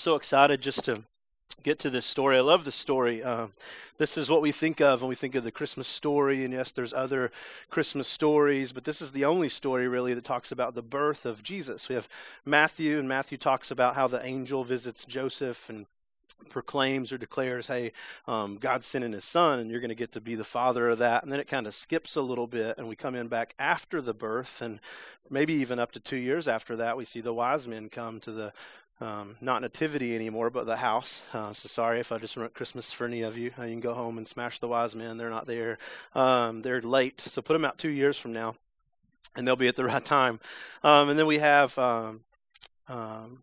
so excited just to get to this story. I love this story. Uh, this is what we think of when we think of the Christmas story. And yes, there's other Christmas stories, but this is the only story really that talks about the birth of Jesus. We have Matthew, and Matthew talks about how the angel visits Joseph and proclaims or declares, hey, um, God's sending his son, and you're going to get to be the father of that. And then it kind of skips a little bit, and we come in back after the birth, and maybe even up to two years after that, we see the wise men come to the um, not nativity anymore, but the house. Uh, so sorry if I just ruined Christmas for any of you. Uh, you can go home and smash the wise men. They're not there. Um, they're late. So put them out two years from now, and they'll be at the right time. Um, and then we have um, um,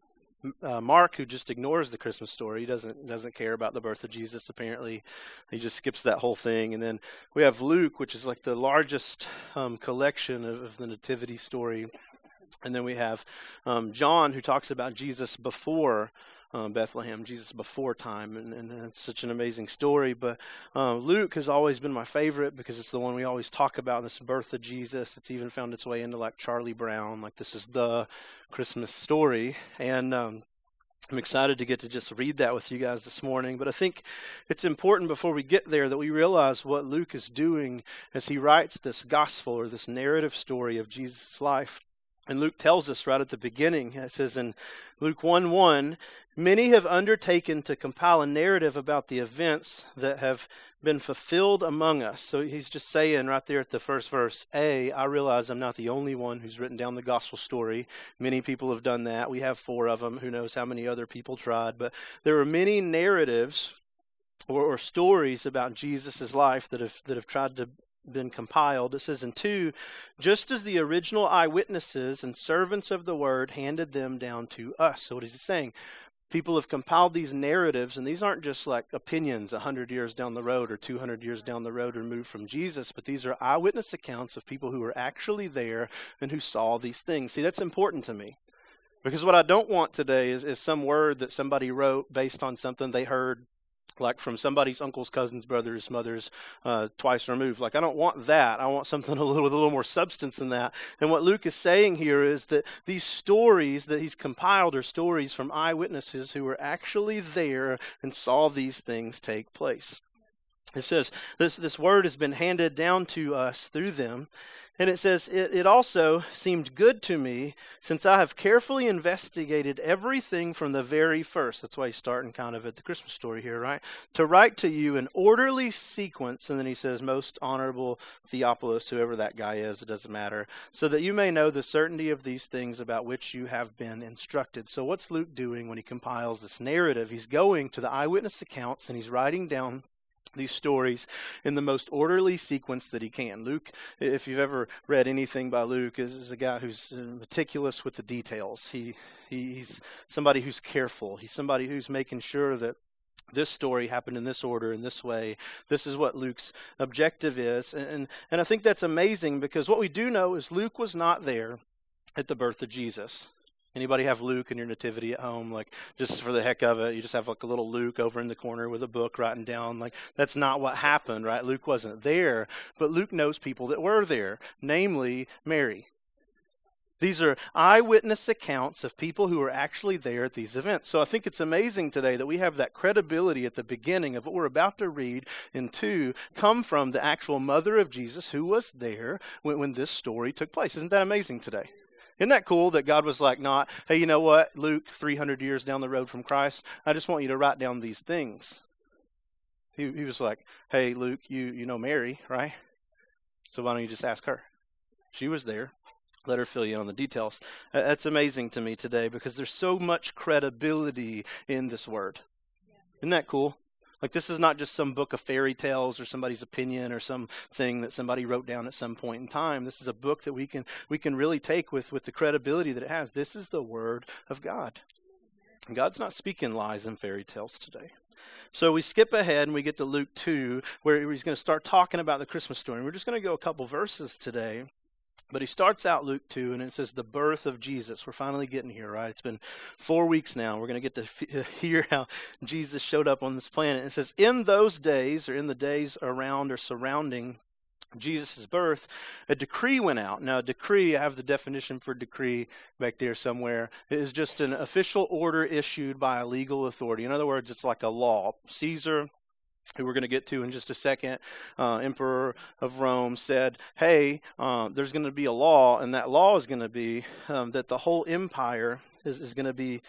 uh, Mark, who just ignores the Christmas story. He doesn't doesn't care about the birth of Jesus. Apparently, he just skips that whole thing. And then we have Luke, which is like the largest um, collection of, of the nativity story and then we have um, John, who talks about Jesus before um, Bethlehem, Jesus before time, and, and it's such an amazing story. But uh, Luke has always been my favorite because it's the one we always talk about, this birth of Jesus. It's even found its way into like Charlie Brown, like this is the Christmas story. And um, I'm excited to get to just read that with you guys this morning. But I think it's important before we get there that we realize what Luke is doing as he writes this gospel or this narrative story of Jesus' life. And Luke tells us right at the beginning, it says in Luke 1 1, many have undertaken to compile a narrative about the events that have been fulfilled among us. So he's just saying right there at the first verse, A, I realize I'm not the only one who's written down the gospel story. Many people have done that. We have four of them. Who knows how many other people tried? But there are many narratives or, or stories about Jesus' life that have, that have tried to been compiled. It says in 2 just as the original eyewitnesses and servants of the word handed them down to us. So, what is he saying? People have compiled these narratives, and these aren't just like opinions 100 years down the road or 200 years down the road removed from Jesus, but these are eyewitness accounts of people who were actually there and who saw these things. See, that's important to me. Because what I don't want today is, is some word that somebody wrote based on something they heard like from somebody's uncle's cousin's brother's mother's uh, twice removed. Like i don't want that. I want something a little with a little more substance than that. And what luke is saying here is that these stories that he's compiled are stories from eyewitnesses who were actually there and saw these things take place it says this, this word has been handed down to us through them and it says, it, it also seemed good to me since I have carefully investigated everything from the very first. That's why he's starting kind of at the Christmas story here, right? To write to you an orderly sequence. And then he says, most honorable Theophilus, whoever that guy is, it doesn't matter, so that you may know the certainty of these things about which you have been instructed. So what's Luke doing when he compiles this narrative? He's going to the eyewitness accounts and he's writing down these stories in the most orderly sequence that he can. Luke, if you've ever read anything by Luke, is, is a guy who's uh, meticulous with the details. He, he, he's somebody who's careful. He's somebody who's making sure that this story happened in this order in this way this is what luke's objective is and, and i think that's amazing because what we do know is luke was not there at the birth of jesus Anybody have Luke in your nativity at home? Like, just for the heck of it, you just have like a little Luke over in the corner with a book writing down. Like, that's not what happened, right? Luke wasn't there, but Luke knows people that were there, namely Mary. These are eyewitness accounts of people who were actually there at these events. So I think it's amazing today that we have that credibility at the beginning of what we're about to read in 2 come from the actual mother of Jesus who was there when, when this story took place. Isn't that amazing today? Isn't that cool that God was like, not, hey, you know what, Luke, 300 years down the road from Christ, I just want you to write down these things. He, he was like, hey, Luke, you, you know Mary, right? So why don't you just ask her? She was there. Let her fill you in on the details. That's amazing to me today because there's so much credibility in this word. Isn't that cool? Like, this is not just some book of fairy tales or somebody's opinion or something that somebody wrote down at some point in time. This is a book that we can, we can really take with, with the credibility that it has. This is the Word of God. God's not speaking lies and fairy tales today. So we skip ahead and we get to Luke 2, where he's going to start talking about the Christmas story. And we're just going to go a couple verses today. But he starts out Luke 2 and it says the birth of Jesus. We're finally getting here, right? It's been four weeks now. We're going to get to f- hear how Jesus showed up on this planet. It says, In those days, or in the days around or surrounding Jesus' birth, a decree went out. Now, a decree, I have the definition for decree back there somewhere, it is just an official order issued by a legal authority. In other words, it's like a law. Caesar, who we're going to get to in just a second, uh, emperor of Rome, said, Hey, uh, there's going to be a law, and that law is going to be um, that the whole empire is, is going to be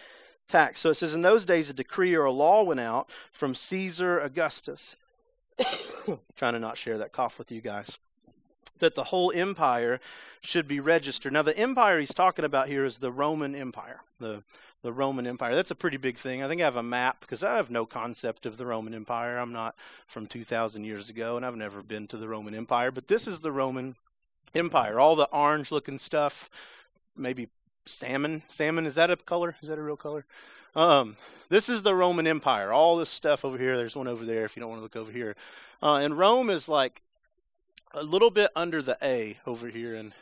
taxed. So it says, In those days, a decree or a law went out from Caesar Augustus trying to not share that cough with you guys. That the whole empire should be registered. Now, the empire he's talking about here is the Roman Empire. The the Roman Empire. That's a pretty big thing. I think I have a map because I have no concept of the Roman Empire. I'm not from 2,000 years ago, and I've never been to the Roman Empire. But this is the Roman Empire. All the orange looking stuff, maybe salmon. Salmon, is that a color? Is that a real color? Um, this is the Roman Empire. All this stuff over here. There's one over there if you don't want to look over here. Uh, and Rome is like a little bit under the A over here in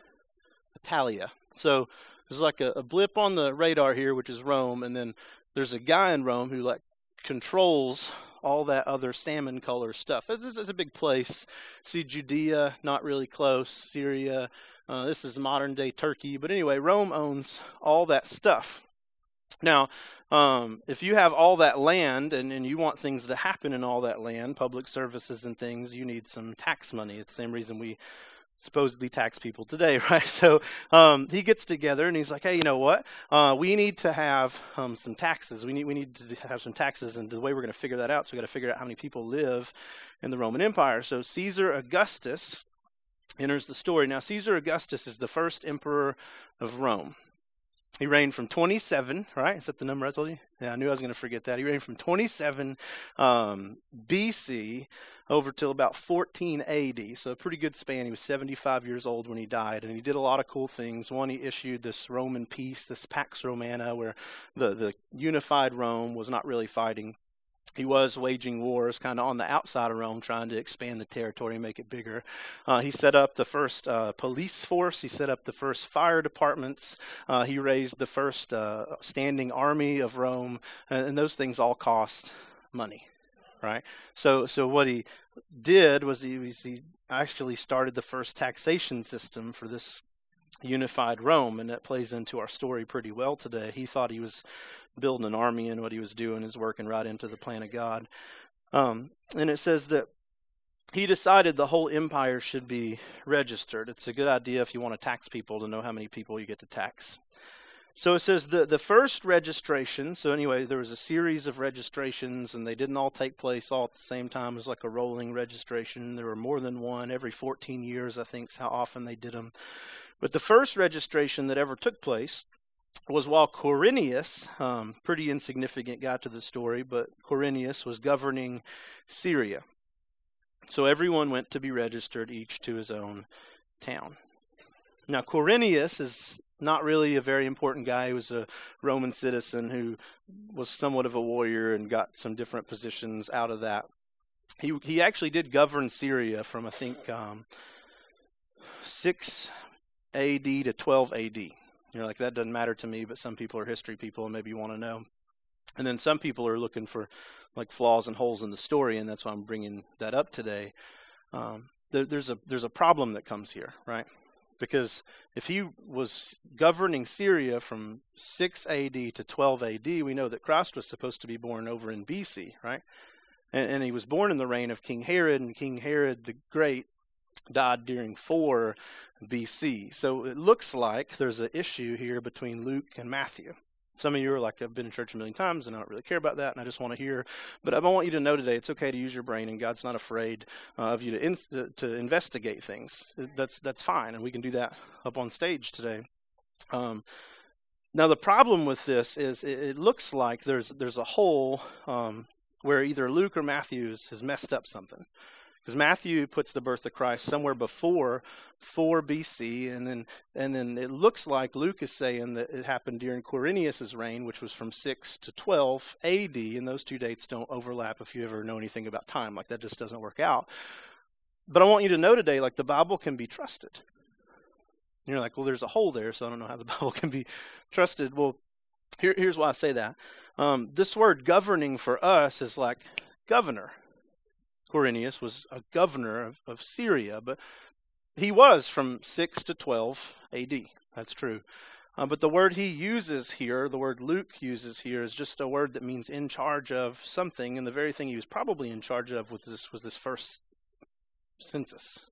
Italia. So there's like a, a blip on the radar here, which is Rome, and then there's a guy in Rome who like controls all that other salmon color stuff. It's, it's, a big place. See Judea, not really close. Syria. Uh, this is modern day Turkey. But anyway, Rome owns all that stuff. Now, um, if you have all that land and, and you want things to happen in all that land, public services and things, you need some tax money. It's the same reason we supposedly tax people today, right? So um, he gets together and he's like, "Hey, you know what? Uh, we need to have um, some taxes. We need we need to have some taxes, and the way we're going to figure that out, so we got to figure out how many people live in the Roman Empire." So Caesar Augustus enters the story. Now, Caesar Augustus is the first emperor of Rome. He reigned from 27, right? Is that the number I told you? Yeah, I knew I was going to forget that. He reigned from 27 um, BC over till about 14 AD. So a pretty good span. He was 75 years old when he died, and he did a lot of cool things. One, he issued this Roman peace, this Pax Romana, where the, the unified Rome was not really fighting he was waging wars kind of on the outside of Rome, trying to expand the territory and make it bigger. Uh, he set up the first uh, police force. He set up the first fire departments. Uh, he raised the first uh, standing army of Rome, and, and those things all cost money, right? So, so what he did was he, was he actually started the first taxation system for this unified Rome, and that plays into our story pretty well today. He thought he was building an army, and what he was doing is working right into the plan of God. Um, and it says that he decided the whole empire should be registered. It's a good idea if you want to tax people to know how many people you get to tax. So it says the, the first registration, so anyway, there was a series of registrations and they didn't all take place all at the same time. It was like a rolling registration. There were more than one every 14 years, I think, is how often they did them. But the first registration that ever took place was while Quirinius, um, pretty insignificant guy to the story, but Quirinius was governing Syria. So everyone went to be registered, each to his own town. Now, Quirinius is not really a very important guy. He was a Roman citizen who was somewhat of a warrior and got some different positions out of that. He he actually did govern Syria from I think um, six AD to 12 AD. You're like, that doesn't matter to me, but some people are history people and maybe you want to know. And then some people are looking for like flaws and holes in the story, and that's why I'm bringing that up today. Um, there, there's a there's a problem that comes here, right? Because if he was governing Syria from 6 AD to 12 AD, we know that Christ was supposed to be born over in BC, right? And, and he was born in the reign of King Herod, and King Herod the Great died during 4 BC. So it looks like there's an issue here between Luke and Matthew. Some of you are like, I've been in church a million times and I don't really care about that and I just want to hear. But I want you to know today it's okay to use your brain and God's not afraid uh, of you to, in, to investigate things. That's, that's fine and we can do that up on stage today. Um, now, the problem with this is it, it, looks like there's, there's a hole um, where either Luke or Matthews has messed up something. Because Matthew puts the birth of Christ somewhere before 4 BC, and then and then it looks like Luke is saying that it happened during Quirinius's reign, which was from 6 to 12 AD, and those two dates don't overlap if you ever know anything about time. Like that just doesn't work out. But I want you to know today, like the Bible can be trusted. And you're like, well, there's a hole there, so I don't know how the Bible can be trusted. Well, here, here's why I say that. Um, this word governing for us is like governor. Quirinius was a governor of, of Syria, but he was from 6 to 12 AD. That's true. Uh, but the word he uses here, the word Luke uses here, is just a word that means in charge of something, and the very thing he was probably in charge of was this was this first census.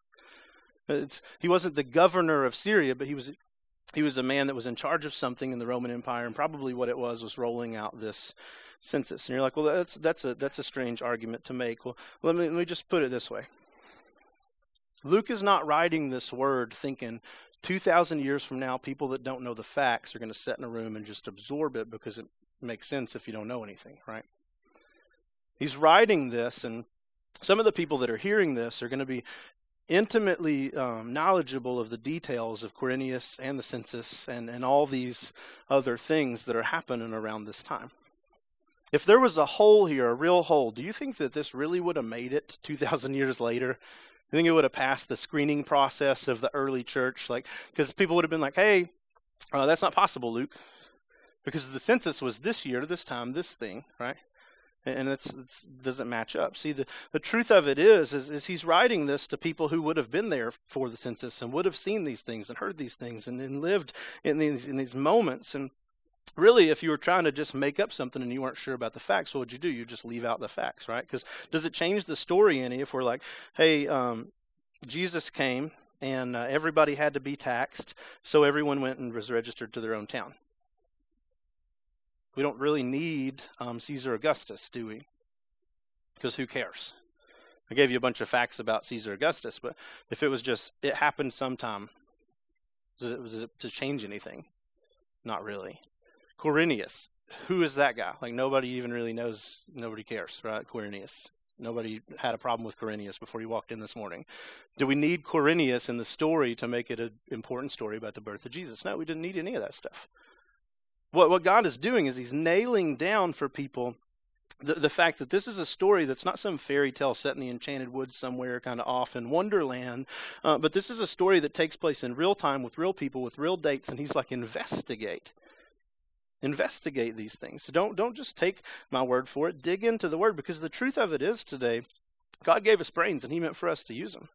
It's, he wasn't the governor of Syria, but he was he was a man that was in charge of something in the Roman Empire, and probably what it was was rolling out this census. And you're like, well, that's that's a that's a strange argument to make. Well, let me let me just put it this way. Luke is not writing this word thinking 2,000 years from now, people that don't know the facts are going to sit in a room and just absorb it because it makes sense if you don't know anything, right? He's writing this, and some of the people that are hearing this are going to be intimately um, knowledgeable of the details of Quirinius and the census and, and all these other things that are happening around this time. If there was a hole here, a real hole, do you think that this really would have made it 2,000 years later? I think it would have passed the screening process of the early church, like because people would have been like, "Hey, uh, that's not possible, Luke," because the census was this year, this time, this thing, right? And it doesn't match up. See, the, the truth of it is, is, is, he's writing this to people who would have been there for the census and would have seen these things and heard these things and, and lived in these in these moments. And really, if you were trying to just make up something and you weren't sure about the facts, what would you do? You just leave out the facts, right? Because does it change the story any if we're like, hey, um, Jesus came and uh, everybody had to be taxed, so everyone went and was registered to their own town? We don't really need um, Caesar Augustus, do we? Because who cares? I gave you a bunch of facts about Caesar Augustus, but if it was just, it happened sometime, does it, does it to change anything? Not really. Quirinius. Who is that guy? Like nobody even really knows. Nobody cares, right? Quirinius. Nobody had a problem with Quirinius before he walked in this morning. Do we need Quirinius in the story to make it an important story about the birth of Jesus? No, we didn't need any of that stuff. What, what God is doing is He's nailing down for people the, the fact that this is a story that's not some fairy tale set in the enchanted woods somewhere kind of off in wonderland uh, but this is a story that takes place in real time with real people with real dates and he's like investigate investigate these things. Don't don't just take my word for it. Dig into the word because the truth of it is today, God gave us brains and He meant for us to use them.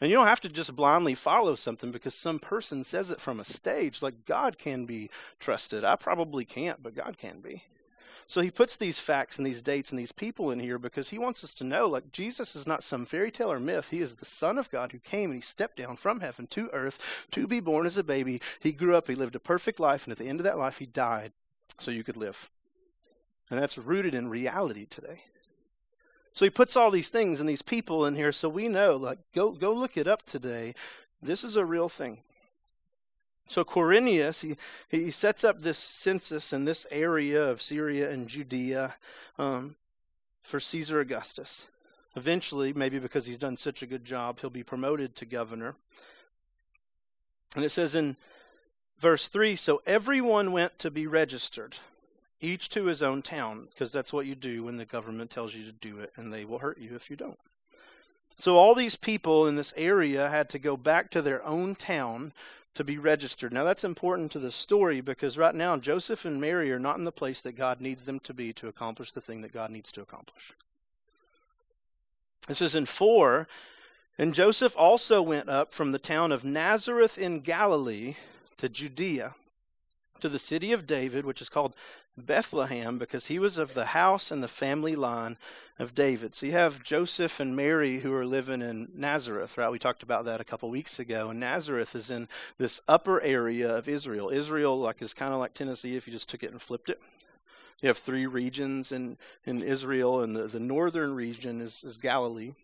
And you don't have to just blindly follow something because some person says it from a stage. Like God can be trusted. I probably can't, but God can be. So he puts these facts and these dates and these people in here because he wants us to know like Jesus is not some fairy tale or myth. He is the Son of God who came and he stepped down from heaven to earth to be born as a baby. He grew up, he lived a perfect life, and at the end of that life, he died so you could live. And that's rooted in reality today. So he puts all these things and these people in here so we know, like, go, go look it up today. This is a real thing. So Quirinius, he, he sets up this census in this area of Syria and Judea um, for Caesar Augustus. Eventually, maybe because he's done such a good job, he'll be promoted to governor. And it says in verse 3 So everyone went to be registered, each to his own town, because that's what you do when the government tells you to do it, and they will hurt you if you don't. So all these people in this area had to go back to their own town to be registered. Now, that's important to the story because right now Joseph and Mary are not in the place that God needs them to be to accomplish the thing that God needs to accomplish. This is in 4. And Joseph also went up from the town of Nazareth in Galilee to Judea to the city of David, which is called Bethlehem, because he was of the house and the family line of David. So you have Joseph and Mary who are living in Nazareth, right? We talked about that a couple weeks ago. And Nazareth is in this upper area of Israel. Israel, like, is kind of like Tennessee if you just took it and flipped it. You have three regions in, in Israel, and the, the northern region is, is Galilee.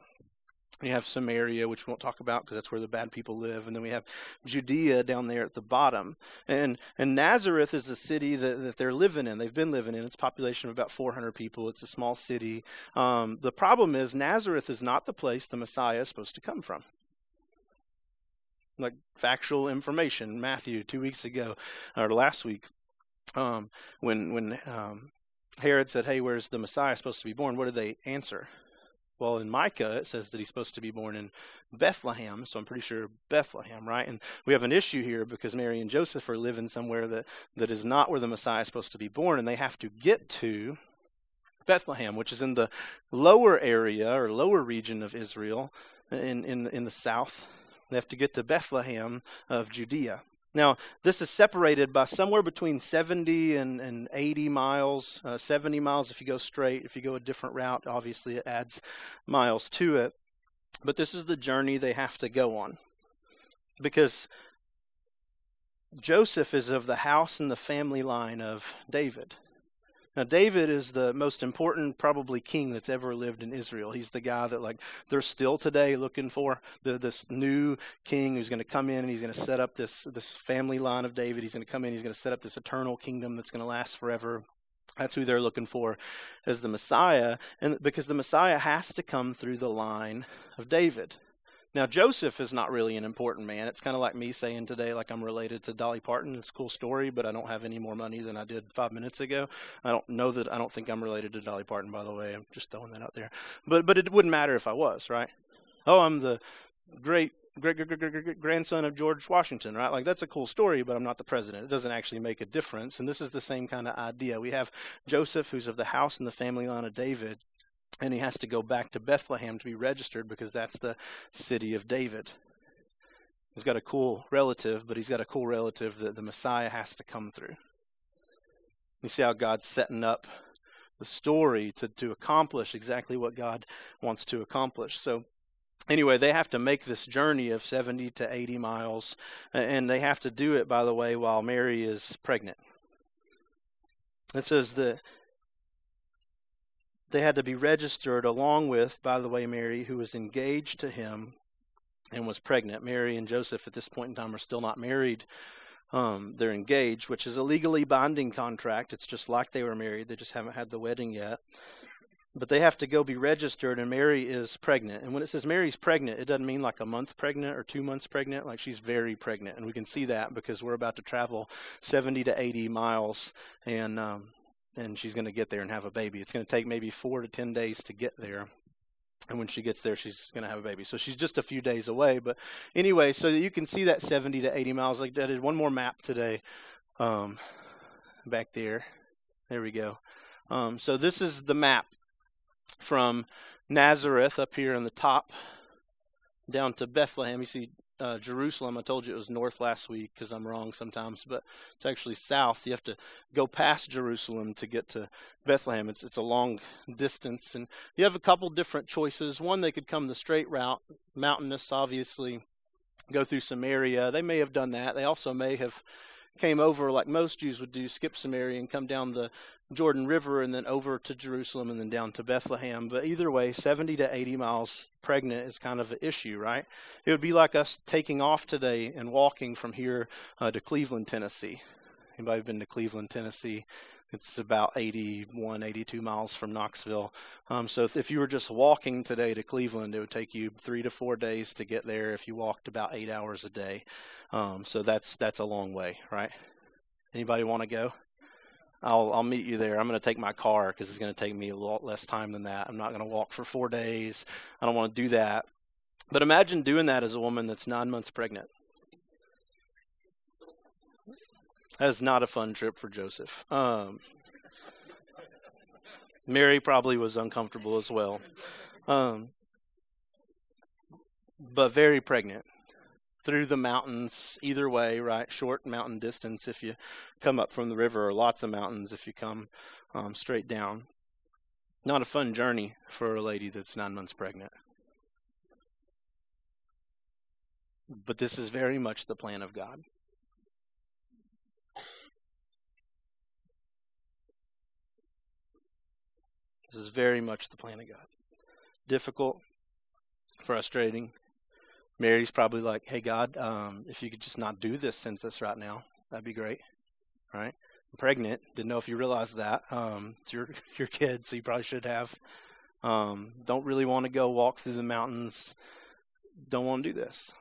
We have Samaria, which we won't talk about because that's where the bad people live, and then we have Judea down there at the bottom. And and Nazareth is the city that, that they're living in. They've been living in. It's a population of about 400 people. It's a small city. Um, the problem is Nazareth is not the place the Messiah is supposed to come from. Like factual information, Matthew two weeks ago or last week, um, when when um, Herod said, "Hey, where's the Messiah supposed to be born?" What did they answer? Well, in Micah, it says that he's supposed to be born in Bethlehem, so I'm pretty sure Bethlehem, right? And we have an issue here because Mary and Joseph are living somewhere that, that is not where the Messiah is supposed to be born, and they have to get to Bethlehem, which is in the lower area or lower region of Israel in, in, in the south. They have to get to Bethlehem of Judea. Now, this is separated by somewhere between 70 and, and 80 miles. Uh, 70 miles if you go straight. If you go a different route, obviously it adds miles to it. But this is the journey they have to go on. Because Joseph is of the house and the family line of David. Now, David is the most important, probably, king that's ever lived in Israel. He's the guy that, like, they're still today looking for the, this new king who's going to come in and he's going to set up this this family line of David. He's going to come in. He's going to set up this eternal kingdom that's going to last forever. That's who they're looking for as the Messiah, and because the Messiah has to come through the line of David. Now, Joseph is not really an important man. It's kind of like me saying today, like I'm related to Dolly Parton. It's a cool story, but I don't have any more money than I did five minutes ago. I don't know that, I don't think I'm related to Dolly Parton, by the way. I'm just throwing that out there. But, but it wouldn't matter if I was, right? Oh, I'm the great great, great, great, great, grandson of George Washington, right? Like that's a cool story, but I'm not the president. It doesn't actually make a difference. And this is the same kind of idea. We have Joseph, who's of the house and the family line of David, and he has to go back to Bethlehem to be registered because that's the city of David. He's got a cool relative, but he's got a cool relative that the Messiah has to come through. You see how God's setting up the story to, to accomplish exactly what God wants to accomplish. So, anyway, they have to make this journey of 70 to 80 miles, and they have to do it, by the way, while Mary is pregnant. It says that they had to be registered along with, by the way, Mary, who was engaged to him and was pregnant. Mary and Joseph at this point in time are still not married. Um, they're engaged, which is a legally binding contract. It's just like they were married. They just haven't had the wedding yet. But they have to go be registered, and Mary is pregnant. And when it says Mary's pregnant, it doesn't mean like a month pregnant or two months pregnant. Like she's very pregnant. And we can see that because we're about to travel 70 to 80 miles. And um, and she's going to get there and have a baby. It's going to take maybe four to ten days to get there. And when she gets there, she's going to have a baby. So she's just a few days away. But anyway, so you can see that 70 to 80 miles. Like I did one more map today um, back there. There we go. Um, so this is the map from Nazareth up here on the top down to Bethlehem. You see uh, Jerusalem. I told you it was north last week because I'm wrong sometimes, but it's actually south. You have to go past Jerusalem to get to Bethlehem. It's it's a long distance, and you have a couple different choices. One, they could come the straight route, mountainous, obviously, go through Samaria. They may have done that. They also may have came over like most Jews would do, skip Samaria and come down the Jordan River and then over to Jerusalem and then down to Bethlehem. But either way, 70 to 80 miles pregnant is kind of an issue, right? It would be like us taking off today and walking from here uh, to Cleveland, Tennessee. Anybody been to Cleveland, Tennessee? It's about 81, 82 miles from Knoxville. Um, so if, you were just walking today to Cleveland, it would take you three to four days to get there if you walked about eight hours a day. Um, so that's that's a long way, right? Anybody want to go? I'll I'll meet you there. I'm going to take my car because it's going to take me a lot less time than that. I'm not going to walk for four days. I don't want to do that. But imagine doing that as a woman that's nine months pregnant. That is not a fun trip for Joseph. Um, Mary probably was uncomfortable as well, um, but very pregnant through the mountains either way, right? Short mountain distance if you come up from the river, or lots of mountains if you come um, straight down. Not a fun journey for a lady that's nine months pregnant. But this is very much the plan of God. This is very much the plan of God. Difficult, frustrating, Mary's probably like, "Hey God, um, if you could just not do this census right now, that'd be great." Right? I'm pregnant. Didn't know if you realized that. Um, it's your your kid, so you probably should have. Um, don't really want to go walk through the mountains. Don't want to do this.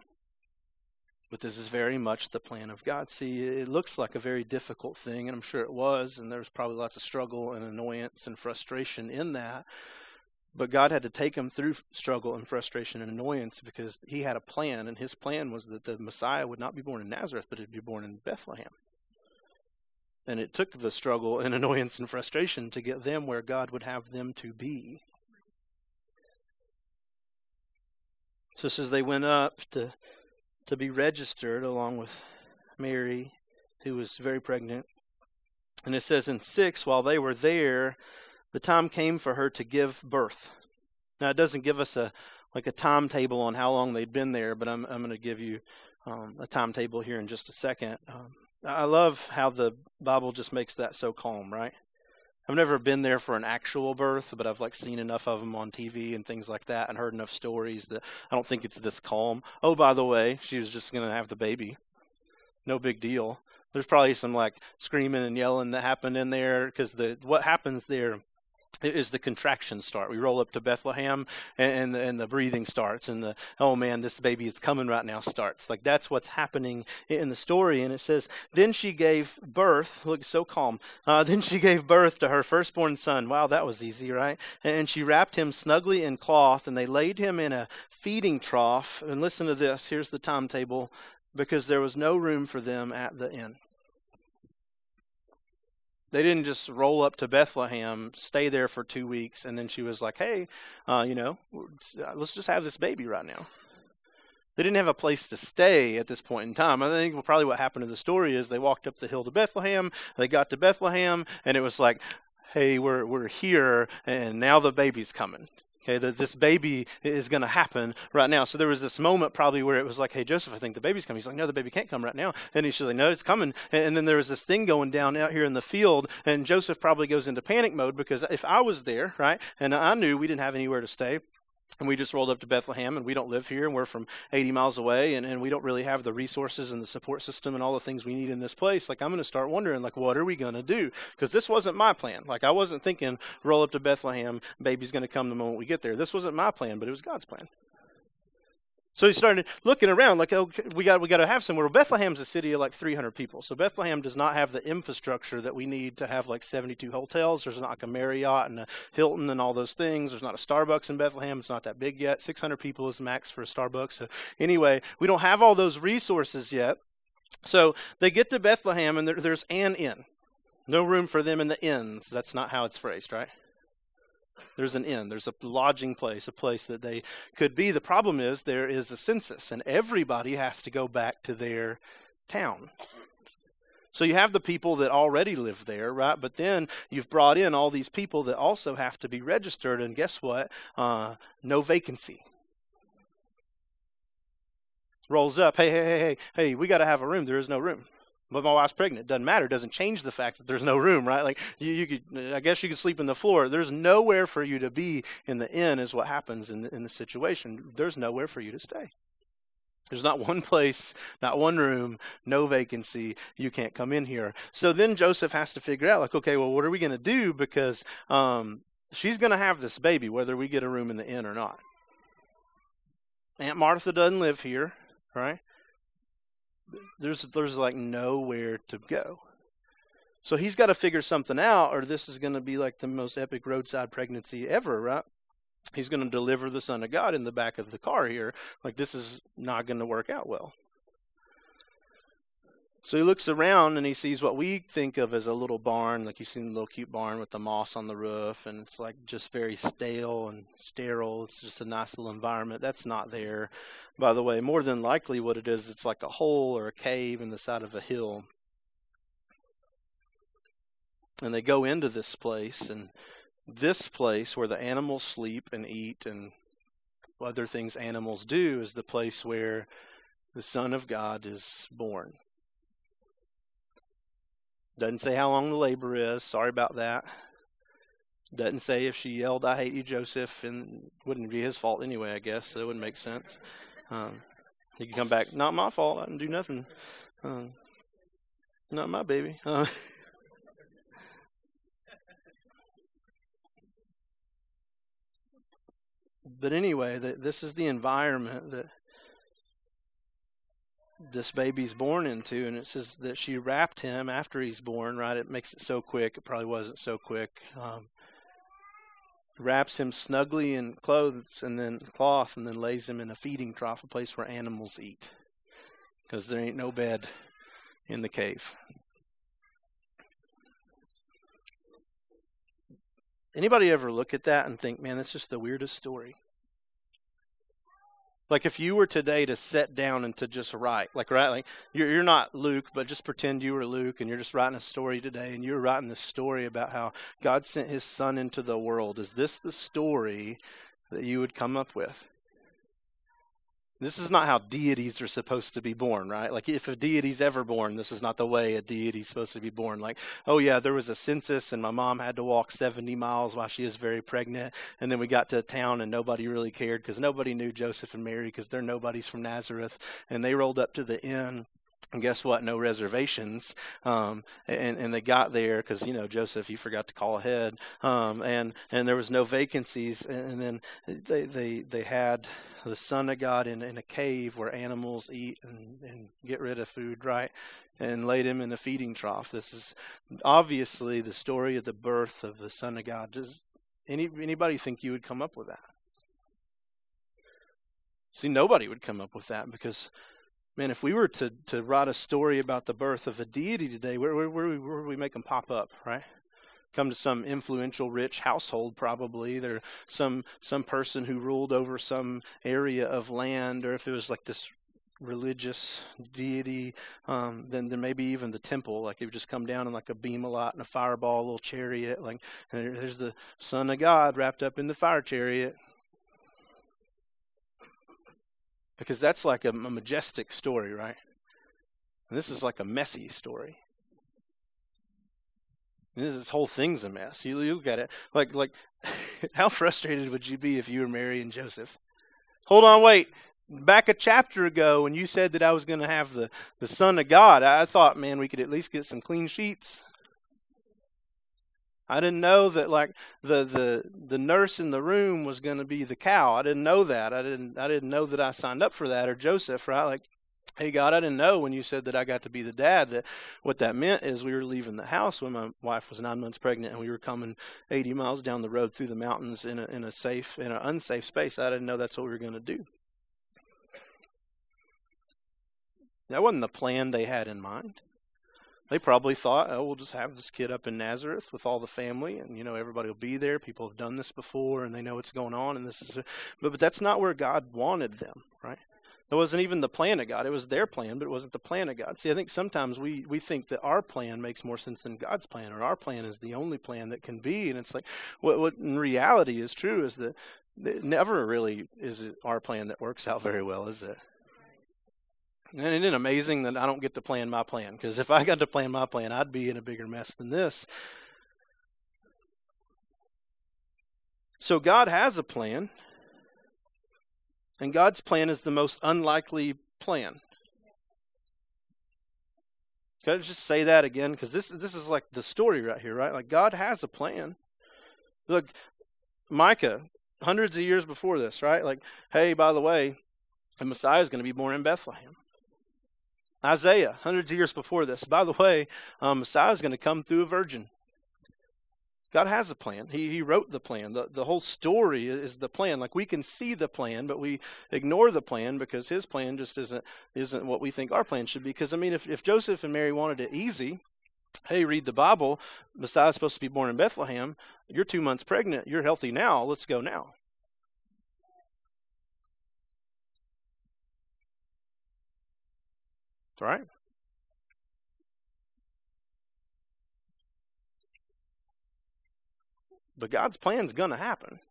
But this is very much the plan of God. See, it looks like a very difficult thing, and I'm sure it was, and there was probably lots of struggle and annoyance and frustration in that. But God had to take him through struggle and frustration and annoyance because he had a plan, and his plan was that the Messiah would not be born in Nazareth, but he'd be born in Bethlehem. And it took the struggle and annoyance and frustration to get them where God would have them to be. So as they went up to to be registered along with Mary, who was very pregnant. And it says in 6 while they were there, the time came for her to give birth. Now, it doesn't give us a like a timetable on how long they'd been there, but I'm, I'm going to give you um, a timetable here in just a second. Um, I love how the Bible just makes that so calm, right? I've never been there for an actual birth, but I've like seen enough of them on TV and things like that, and heard enough stories that I don't think it's this calm. Oh, by the way, she was just to have the baby. No big deal. There's probably some like screaming and yelling that happened in there because the what happens there is the contractions start. We roll up to Bethlehem and, and, the, and the breathing starts and the, oh man, this baby is coming right now starts. Like that's what's happening in the story. And it says, then she gave birth, look so calm, uh, then she gave birth to her firstborn son. Wow, that was easy, right? And she wrapped him snugly in cloth and they laid him in a feeding trough. And listen to this, here's the timetable, because there was no room for them at the inn. They didn't just roll up to Bethlehem, stay there for two weeks, and then she was like, hey, uh, you know, let's just have this baby right now. They didn't have a place to stay at this point in time. I think probably what happened in the story is they walked up the hill to Bethlehem, they got to Bethlehem, and it was like, hey, we're, we're here, and now the baby's coming. Okay, that this baby is going to happen right now. So there was this moment probably where it was like, hey, Joseph, I think the baby's coming. He's like, no, the baby can't come right now. And he's like, no, it's coming. And then there was this thing going down out here in the field. And Joseph probably goes into panic mode because if I was there, right, and I knew we didn't have anywhere to stay, and we just rolled up to Bethlehem and we don't live here and we're from 80 miles away and, and we don't really have the resources and the support system and all the things we need in this place. Like i'm going to start wondering like what are we going to do? Because this wasn't my plan. Like i wasn't thinking roll up to bethlehem baby's going to come the moment we get there. This wasn't my plan but it was god's plan so he started looking around, like, oh, we got we got to have somewhere. Well, Bethlehem's a city of like 300 people, so Bethlehem does not have the infrastructure that we need to have like 72 hotels. There's not like a Marriott and a Hilton and all those things. There's not a Starbucks in Bethlehem. It's not that big yet. 600 people is max for a Starbucks. So anyway, we don't have all those resources yet. So they get to Bethlehem, and there, there's an inn. No room for them in the inns. That's not how it's phrased, right? There's an inn. There's a lodging place, a place that they could be. The problem is there is a census, and everybody has to go back to their town. So you have the people that already live there, right? But then you've brought in all these people that also have to be registered, and guess what? Uh, no vacancy. Rolls up, hey, hey, hey, hey, hey, we got to have a room. There is no room but my wife's pregnant. It doesn't matter. It doesn't change the fact that there's no room, right? Like you, you could, I guess you could sleep in the floor. There's nowhere for you to be in the inn, is what happens in the, in the situation. There's nowhere for you to stay. There's not one place, not one room, no vacancy. You can't come in here. So then Joseph has to figure out, like, okay, well, what are we going to do? Because um, she's going to have this baby, whether we get a room in the inn or not. Aunt Martha doesn't live here, right? There's there's like nowhere to go. So he's got to figure something out, or this is going to be like the most epic roadside pregnancy ever, right? He's going to deliver the Son of God in the back of the car here. Like, this is not going to work out well. So he looks around and he sees what we think of as a little barn, like you see the little cute barn with the moss on the roof, and it's like just very stale and sterile. It's just a nice little environment. That's not there, by the way. More than likely, what it is, it's like a hole or a cave in the side of a hill. And they go into this place, and this place where the animals sleep and eat and other things animals do is the place where the Son of God is born. Doesn't say how long the labor is. Sorry about that. Doesn't say if she yelled, I hate you, Joseph, and wouldn't be his fault anyway, I guess. So it wouldn't make sense. Um, he could come back, not my fault. I didn't do nothing. Um, not my baby. Uh, but anyway, the, this is the environment that this baby's born into, and it says that she wrapped him after he's born. Right? It makes it so quick. It probably wasn't so quick. Um, wraps him snugly in clothes and then cloth, and then lays him in a feeding trough, a place where animals eat, because there ain't no bed in the cave. Anybody ever look at that and think, man, that's just the weirdest story? Like if you were today to sit down and to just write, like right, like you're, you're not Luke, but just pretend you were Luke and you're just writing a story today and you're writing this story about how God sent his son into the world. Is this the story that you would come up with? This is not how deities are supposed to be born, right? Like, if a deity's ever born, this is not the way a deity's supposed to be born. Like, oh, yeah, there was a census, and my mom had to walk 70 miles while she was very pregnant. And then we got to town, and nobody really cared because nobody knew Joseph and Mary because they're nobodies from Nazareth. And they rolled up to the inn. And guess what? No reservations. Um, and, and they got there because, you know, Joseph, you forgot to call ahead. Um, and, and there was no vacancies. And, and then they, they, they had the Son of God in, in a cave where animals eat and, and get rid of food, right? And laid him in a feeding trough. This is obviously the story of the birth of the Son of God. Does any, anybody think you would come up with that? See, nobody would come up with that because, man, if we were to, to write a story about the birth of a deity today, where, where, where, where would we make them pop up, right? come to some influential rich household probably there some some person who ruled over some area of land or if it was like this religious deity um, then then maybe even the temple like it would just come down in like a beam a lot and a fireball a little chariot like and there's the son of god wrapped up in the fire chariot because that's like a, a majestic story right and this is like a messy story this whole thing's a mess. You, look at it like like how frustrated would you be if you were Mary and Joseph? Hold on, wait. Back a chapter ago, when you said that I was going to have the, the Son of God, I thought, man, we could at least get some clean sheets. I didn't know that like the the the nurse in the room was going to be the cow. I didn't know that. I didn't I didn't know that I signed up for that or Joseph, right? Like Hey God, I didn't know when you said that I got to be the dad that what that meant is we were leaving the house when my wife was nine months pregnant and we were coming 80 miles down the road through the mountains in a, in a safe, in an unsafe space. I didn't know that's what we were going to do. That wasn't the plan they had in mind. They probably thought, oh, we'll just have this kid up in Nazareth with all the family, and you know everybody will be there. People have done this before, and they know what's going on. And this is, but but that's not where God wanted them, right? It wasn't even the plan of God. It was their plan, but it wasn't the plan of God. See, I think sometimes we, we think that our plan makes more sense than God's plan, or our plan is the only plan that can be. And it's like, what, what in reality is true is that it never really is our plan that works out very well, is it? And isn't it amazing that I don't get to plan my plan? Because if I got to plan my plan, I'd be in a bigger mess than this. So God has a plan. And God's plan is the most unlikely plan. Can I just say that again? Because this, this is like the story right here, right? Like God has a plan. Look, Micah, hundreds of years before this, right? Like, hey, by the way, the Messiah is going to be born in Bethlehem. Isaiah, hundreds of years before this. By the way, um, Messiah is going to come through a virgin. God has a plan. He, he wrote the plan. The, the whole story is the plan. Like we can see the plan, but we ignore the plan because his plan just isn't, isn't what we think our plan should be. Because, I mean, if, if Joseph and Mary wanted it easy, hey, read the Bible, Messiah's supposed to be born in Bethlehem, you're two months pregnant, you're healthy now, let's go now. Right? But God's plan's going to happen.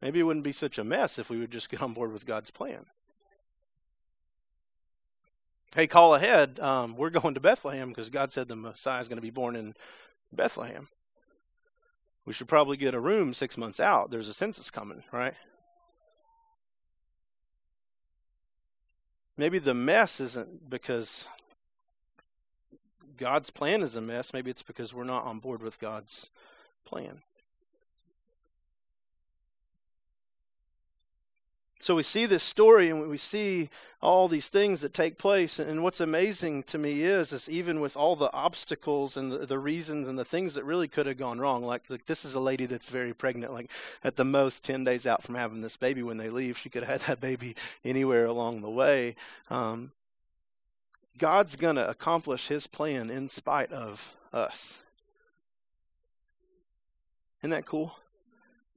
Maybe it wouldn't be such a mess if we would just get on board with God's plan. Hey, call ahead. Um, we're going to Bethlehem because God said the Messiah is going to be born in Bethlehem. We should probably get a room six months out. There's a census coming, right? Maybe the mess isn't because God's plan is a mess, maybe it's because we're not on board with God's plan. So we see this story and we see all these things that take place. And what's amazing to me is, is even with all the obstacles and the, the reasons and the things that really could have gone wrong, like, like this is a lady that's very pregnant, like at the most 10 days out from having this baby when they leave. She could have had that baby anywhere along the way. Um, God's going to accomplish his plan in spite of us. Isn't that cool?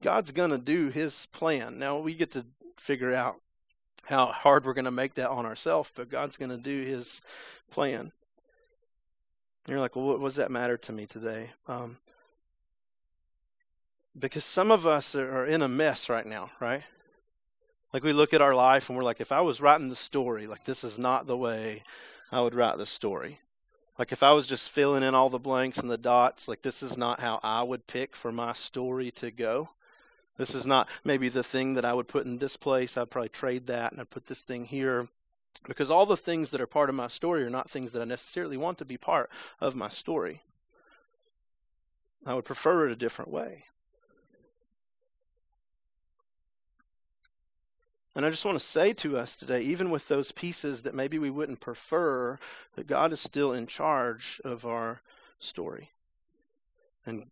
God's going to do his plan. Now, we get to figure out how hard we're going to make that on ourselves, but God's going to do his plan. And you're like, well, what does that matter to me today? Um, because some of us are in a mess right now, right? Like we look at our life and we're like, if I was writing the story, like this is not the way I would write the story. Like if I was just filling in all the blanks and the dots, like this is not how I would pick for my story to go. This is not maybe the thing that I would put in this place. I'd probably trade that and I'd put this thing here. Because all the things that are part of my story are not things that I necessarily want to be part of my story. I would prefer it a different way. And I just want to say to us today, even with those pieces that maybe we wouldn't prefer, that God is still in charge of our story. And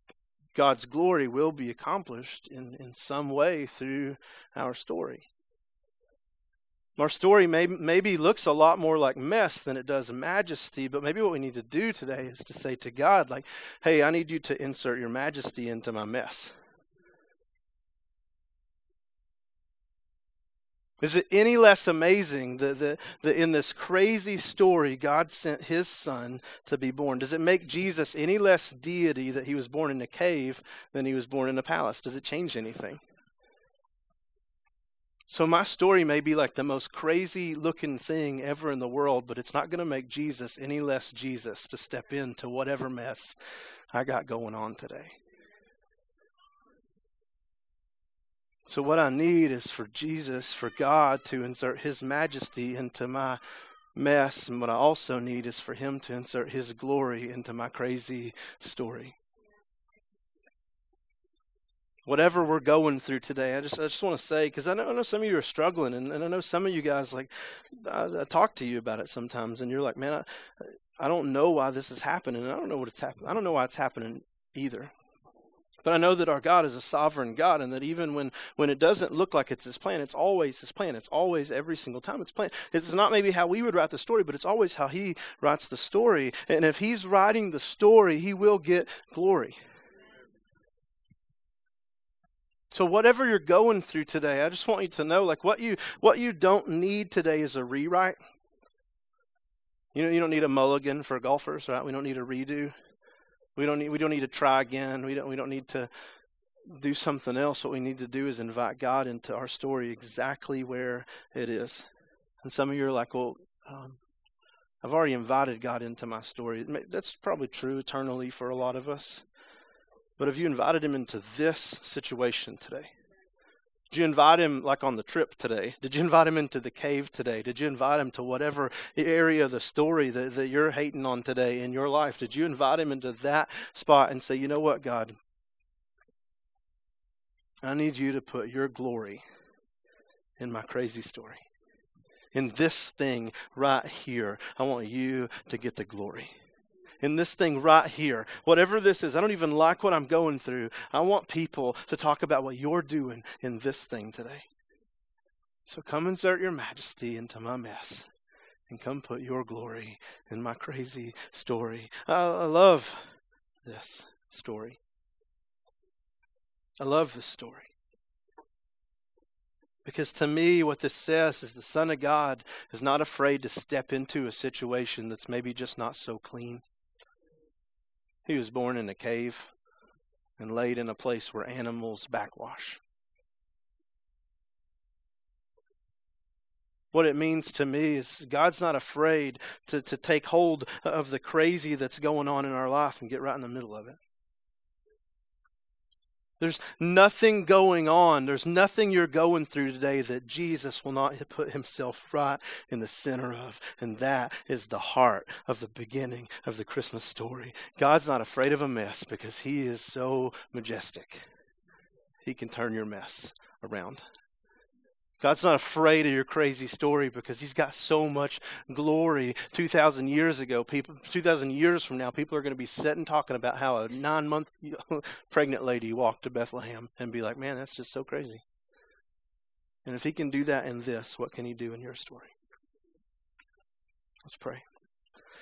God's glory will be accomplished in, in some way through our story. Our story may, maybe looks a lot more like mess than it does majesty, but maybe what we need to do today is to say to God, like, hey, I need you to insert your majesty into my mess. Is it any less amazing that, that, that in this crazy story, God sent his son to be born? Does it make Jesus any less deity that he was born in a cave than he was born in a palace? Does it change anything? So, my story may be like the most crazy looking thing ever in the world, but it's not going to make Jesus any less Jesus to step into whatever mess I got going on today. So, what I need is for Jesus, for God to insert His majesty into my mess. And what I also need is for Him to insert His glory into my crazy story. Whatever we're going through today, I just I just want to say because I know, I know some of you are struggling, and, and I know some of you guys like I, I, talk to you about it sometimes, and you're like, man, I, I don't know why this is happening, and I don't know what it's happening. I don't know why it's happening either. But I know that our God is a sovereign God, and that even when, when it doesn't look like it's His plan, it's always His plan. It's always every single time it's plan. It's not maybe how we would write the story, but it's always how He writes the story. And if He's writing the story, He will get glory. So whatever you're going through today, I just want you to know, like what you what you don't need today is a rewrite. You know, you don't need a mulligan for golfers, right? We don't need a redo. We don't need we don't need to try again. We don't we don't need to do something else. What we need to do is invite God into our story exactly where it is. And some of you are like, well, um, I've already invited God into my story. That's probably true eternally for a lot of us. But have you invited Him into this situation today? Did you invite him like on the trip today? Did you invite him into the cave today? Did you invite him to whatever area of the story that, that you're hating on today in your life? Did you invite him into that spot and say, you know what, God? I need you to put your glory in my crazy story. In this thing right here, I want you to get the glory in this thing right here, whatever this is, I don't even like what I'm going through. I want people to talk about what you're doing in this thing today. So come insert your majesty into my mess and come put your glory in my crazy story. I, I love this story. I love this story. Because to me, what this says is the Son of God is not afraid to step into a situation that's maybe just not so clean. He was born in a cave and laid in a place where animals backwash. What it means to me is God's not afraid to, to take hold of the crazy that's going on in our life and get right in the middle of it. There's nothing going on. There's nothing you're going through today that Jesus will not put himself right in the center of. And that is the heart of the beginning of the Christmas story. God's not afraid of a mess because he is so majestic. He can turn your mess around. God's not afraid of your crazy story because He's got so much glory. 2,000 years ago, people, 2,000 years from now, people are going to be sitting talking about how a nine month pregnant lady walked to Bethlehem and be like, man, that's just so crazy. And if He can do that in this, what can He do in your story? Let's pray.